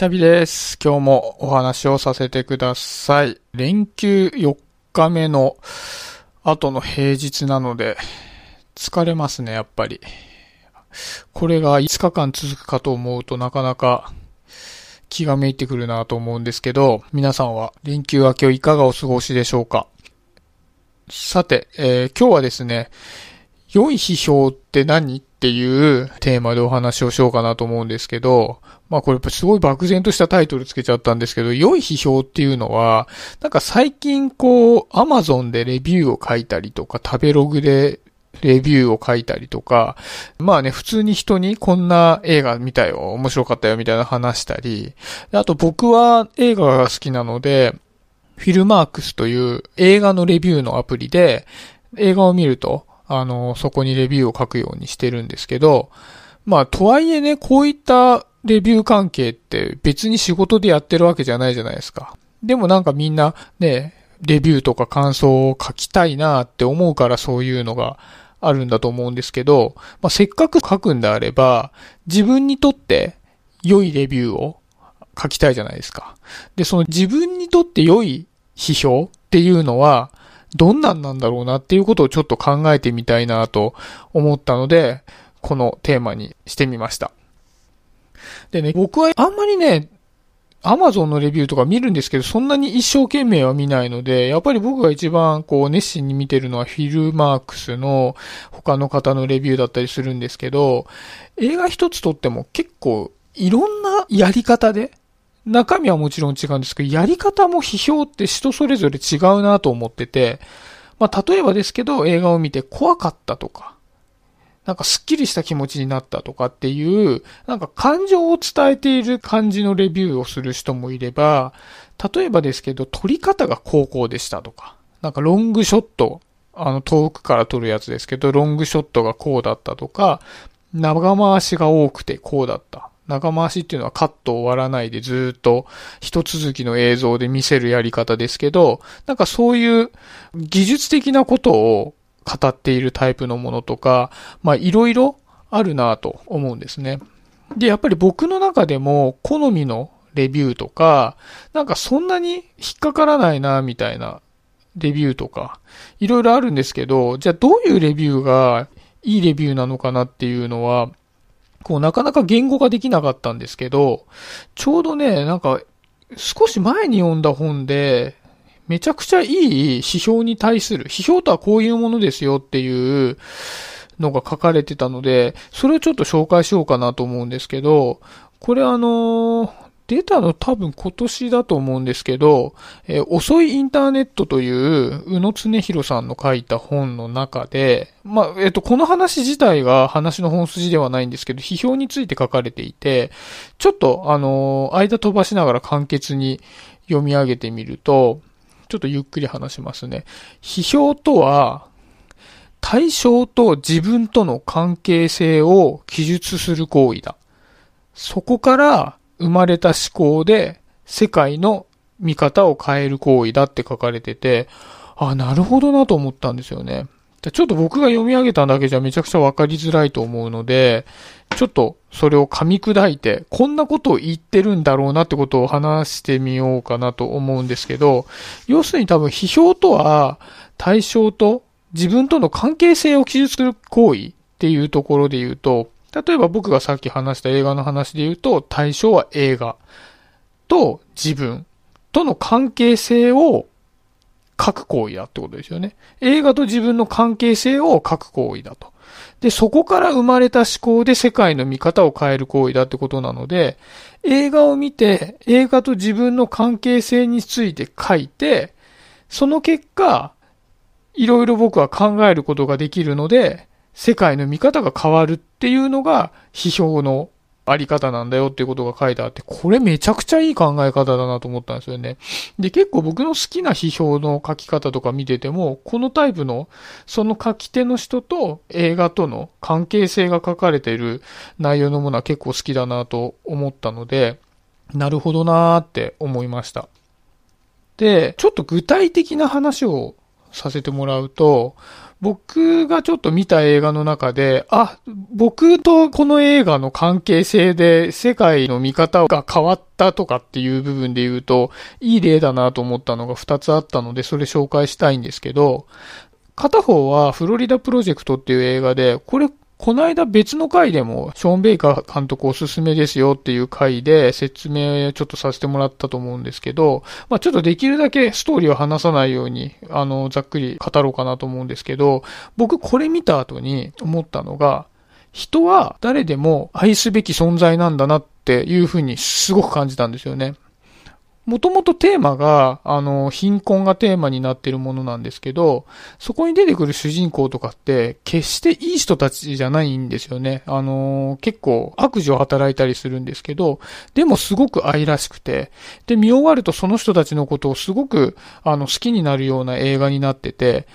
シャビです。今日もお話をさせてください。連休4日目の後の平日なので、疲れますね、やっぱり。これが5日間続くかと思うとなかなか気がめいてくるなと思うんですけど、皆さんは連休明けをいかがお過ごしでしょうか？さて、えー今日はですね、良い批評って何？っていうテーマでお話をしようかなと思うんですけど、まあこれやっぱすごい漠然としたタイトルつけちゃったんですけど、良い批評っていうのは、なんか最近こう、アマゾンでレビューを書いたりとか、食べログでレビューを書いたりとか、まあね、普通に人にこんな映画見たよ、面白かったよみたいな話したり、あと僕は映画が好きなので、フィルマークスという映画のレビューのアプリで、映画を見ると、あの、そこにレビューを書くようにしてるんですけど、まあ、とはいえね、こういったレビュー関係って別に仕事でやってるわけじゃないじゃないですか。でもなんかみんなね、レビューとか感想を書きたいなって思うからそういうのがあるんだと思うんですけど、まあ、せっかく書くんであれば、自分にとって良いレビューを書きたいじゃないですか。で、その自分にとって良い批評っていうのは、どんなんなんだろうなっていうことをちょっと考えてみたいなと思ったので、このテーマにしてみました。でね、僕はあんまりね、アマゾンのレビューとか見るんですけど、そんなに一生懸命は見ないので、やっぱり僕が一番こう熱心に見てるのはフィルマークスの他の方のレビューだったりするんですけど、映画一つとっても結構いろんなやり方で、中身はもちろん違うんですけど、やり方も批評って人それぞれ違うなと思ってて、まあ例えばですけど映画を見て怖かったとか、なんかスッキリした気持ちになったとかっていう、なんか感情を伝えている感じのレビューをする人もいれば、例えばですけど撮り方が高校でしたとか、なんかロングショット、あの遠くから撮るやつですけど、ロングショットがこうだったとか、長回しが多くてこうだった。長回しっていうのはカットを割らないでずっと一続きの映像で見せるやり方ですけど、なんかそういう技術的なことを語っているタイプのものとか、まあいろいろあるなと思うんですね。で、やっぱり僕の中でも好みのレビューとか、なんかそんなに引っかからないなみたいなレビューとか、いろいろあるんですけど、じゃあどういうレビューがいいレビューなのかなっていうのは、こうなかなか言語化できなかったんですけど、ちょうどね、なんか少し前に読んだ本で、めちゃくちゃいい指標に対する、指標とはこういうものですよっていうのが書かれてたので、それをちょっと紹介しようかなと思うんですけど、これあのー出たの多分今年だと思うんですけど、えー遅いインターネットという宇野恒弘さんの書いた本の中で、まあ、えっ、と、この話自体が話の本筋ではないんですけど、批評について書かれていて、ちょっとあのー間飛ばしながら簡潔に読み上げてみると、ちょっとゆっくり話しますね。批評とは、対象と自分との関係性を記述する行為だ。そこから生まれた思考で世界の見方を変える行為だって書かれてて、あ、なるほどなと思ったんですよね。ちょっと僕が読み上げただけじゃめちゃくちゃわかりづらいと思うので、ちょっとそれを噛み砕いて、こんなことを言ってるんだろうなってことを話してみようかなと思うんですけど、要するに多分批評とは対象と自分との関係性を記述する行為っていうところで言うと、例えば僕がさっき話した映画の話で言うと、対象は映画と自分との関係性を書く行為だってことですよね。映画と自分の関係性を書く行為だと。で、そこから生まれた思考で世界の見方を変える行為だってことなので、映画を見て、映画と自分の関係性について書いて、その結果、いろいろ僕は考えることができるので、世界の見方が変わるっていうのが批評のあり方なんだよっていうことが書いてあって、これめちゃくちゃいい考え方だなと思ったんですよね。で、結構僕の好きな批評の書き方とか見てても、このタイプの、その書き手の人と映画との関係性が書かれている内容のものは結構好きだなと思ったので、なるほどなーって思いました。で、ちょっと具体的な話をさせてもらうと、僕がちょっと見た映画の中で、あ、僕とこの映画の関係性で世界の見方が変わったとかっていう部分で言うと、いい例だなと思ったのが2つあったので、それ紹介したいんですけど、片方はフロリダプロジェクトっていう映画で、これこの間別の回でも、ショーン・ベイカー監督おすすめですよっていう回で説明ちょっとさせてもらったと思うんですけど、まあちょっとできるだけストーリーを話さないように、あの、ざっくり語ろうかなと思うんですけど、僕これ見た後に思ったのが、人は誰でも愛すべき存在なんだなっていうふうにすごく感じたんですよね。もともとテーマが、あの、貧困がテーマになってるものなんですけど、そこに出てくる主人公とかって、決していい人たちじゃないんですよね。あの、結構悪事を働いたりするんですけど、でもすごく愛らしくて、で、見終わるとその人たちのことをすごく、あの、好きになるような映画になってて、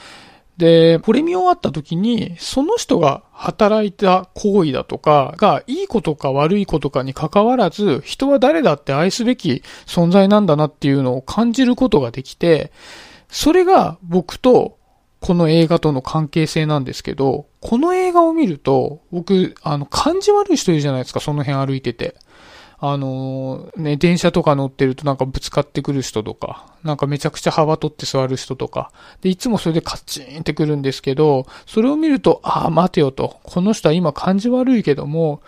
で、これ見終わった時に、その人が働いた行為だとかが、いいことか悪いことかに関わらず、人は誰だって愛すべき存在なんだなっていうのを感じることができて、それが僕とこの映画との関係性なんですけど、この映画を見ると、僕、あの、感じ悪い人いるじゃないですか、その辺歩いてて。あのー、ね、電車とか乗ってるとなんかぶつかってくる人とか、なんかめちゃくちゃ幅取って座る人とか、で、いつもそれでカッチーンってくるんですけど、それを見ると、ああ、待てよと。この人は今感じ悪いけども、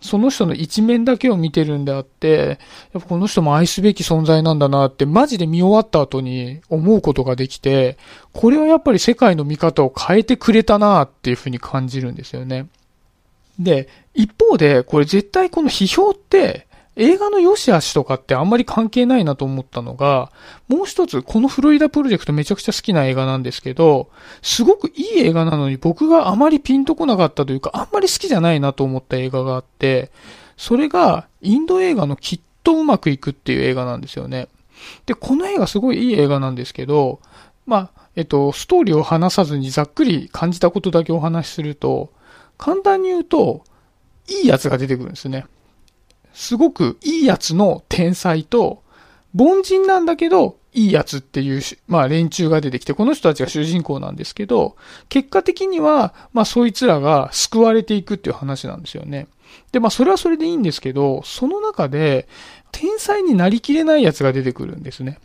その人の一面だけを見てるんであって、やっぱこの人も愛すべき存在なんだなって、マジで見終わった後に思うことができて、これはやっぱり世界の見方を変えてくれたなっていうふうに感じるんですよね。で、一方で、これ絶対この批評って、映画の良し悪しとかってあんまり関係ないなと思ったのが、もう一つ、このフロリダプロジェクトめちゃくちゃ好きな映画なんですけど、すごくいい映画なのに僕があまりピンとこなかったというか、あんまり好きじゃないなと思った映画があって、それが、インド映画のきっとうまくいくっていう映画なんですよね。で、この映画すごいいい映画なんですけど、まあ、えっと、ストーリーを話さずにざっくり感じたことだけお話しすると、簡単に言うと、いいやつが出てくるんですね。すごくいいやつの天才と、凡人なんだけど、いいやつっていう、まあ連中が出てきて、この人たちが主人公なんですけど、結果的には、まあそいつらが救われていくっていう話なんですよね。で、まあそれはそれでいいんですけど、その中で、天才になりきれないやつが出てくるんですね。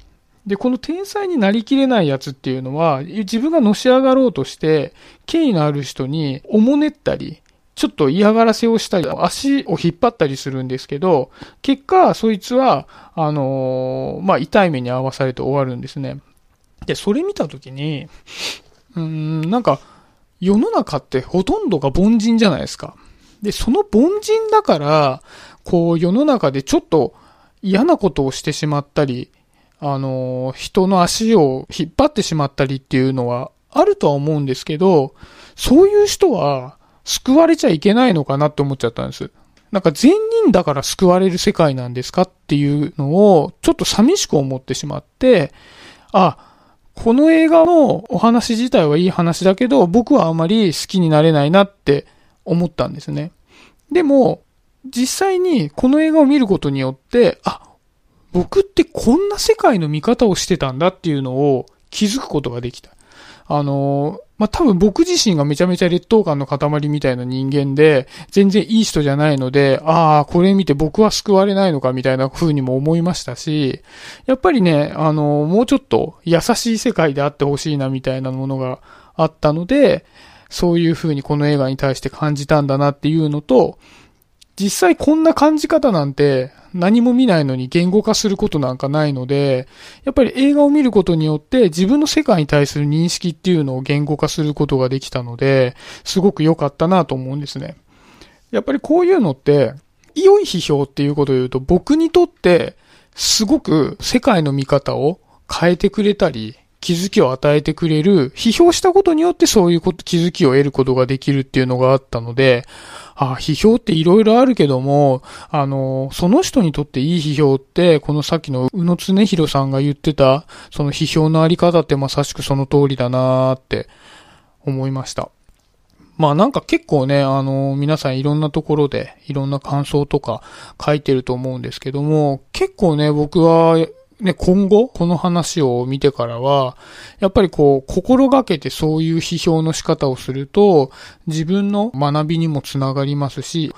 で、この天才になりきれないやつっていうのは、自分がのし上がろうとして、権威のある人におもねったり、ちょっと嫌がらせをしたり、足を引っ張ったりするんですけど、結果、そいつは、あのー、まあ、痛い目に遭わされて終わるんですね。で、それ見たときに、うん、なんか、世の中ってほとんどが凡人じゃないですか。で、その凡人だから、こう、世の中でちょっと嫌なことをしてしまったり、あの、人の足を引っ張ってしまったりっていうのはあるとは思うんですけど、そういう人は救われちゃいけないのかなって思っちゃったんです。なんか善人だから救われる世界なんですかっていうのをちょっと寂しく思ってしまって、あ、この映画のお話自体はいい話だけど、僕はあまり好きになれないなって思ったんですね。でも、実際にこの映画を見ることによって、あ、僕ってこんな世界の見方をしてたんだっていうのを気づくことができた。あの、まあ、多分僕自身がめちゃめちゃ劣等感の塊みたいな人間で、全然いい人じゃないので、ああ、これ見て僕は救われないのかみたいな風にも思いましたし、やっぱりね、あの、もうちょっと優しい世界であってほしいなみたいなものがあったので、そういう風にこの映画に対して感じたんだなっていうのと、実際こんな感じ方なんて何も見ないのに言語化することなんかないので、やっぱり映画を見ることによって自分の世界に対する認識っていうのを言語化することができたので、すごく良かったなと思うんですね。やっぱりこういうのって、良い批評っていうことを言うと僕にとってすごく世界の見方を変えてくれたり、気づきを与えてくれる、批評したことによってそういうこと、気づきを得ることができるっていうのがあったので、あ、批評って色々あるけども、あの、その人にとっていい批評って、このさっきの宇野常弘さんが言ってた、その批評のあり方ってまさしくその通りだなーって思いました。まあなんか結構ね、あの、皆さんいろんなところでいろんな感想とか書いてると思うんですけども、結構ね、僕はね、今後、この話を見てからは、やっぱりこう、心がけてそういう批評の仕方をすると、自分の学びにもつながりますし、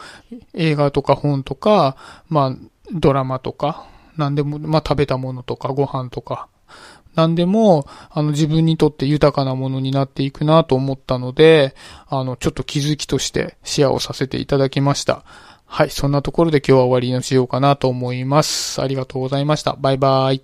映画とか本とか、まあ、ドラマとか、なんでも、まあ、食べたものとか、ご飯とか、なんでも、あの、自分にとって豊かなものになっていくなと思ったので、あの、ちょっと気づきとしてシェアをさせていただきました。はい、そんなところで今日は終わりにしようかなと思います。ありがとうございました。バイバイ。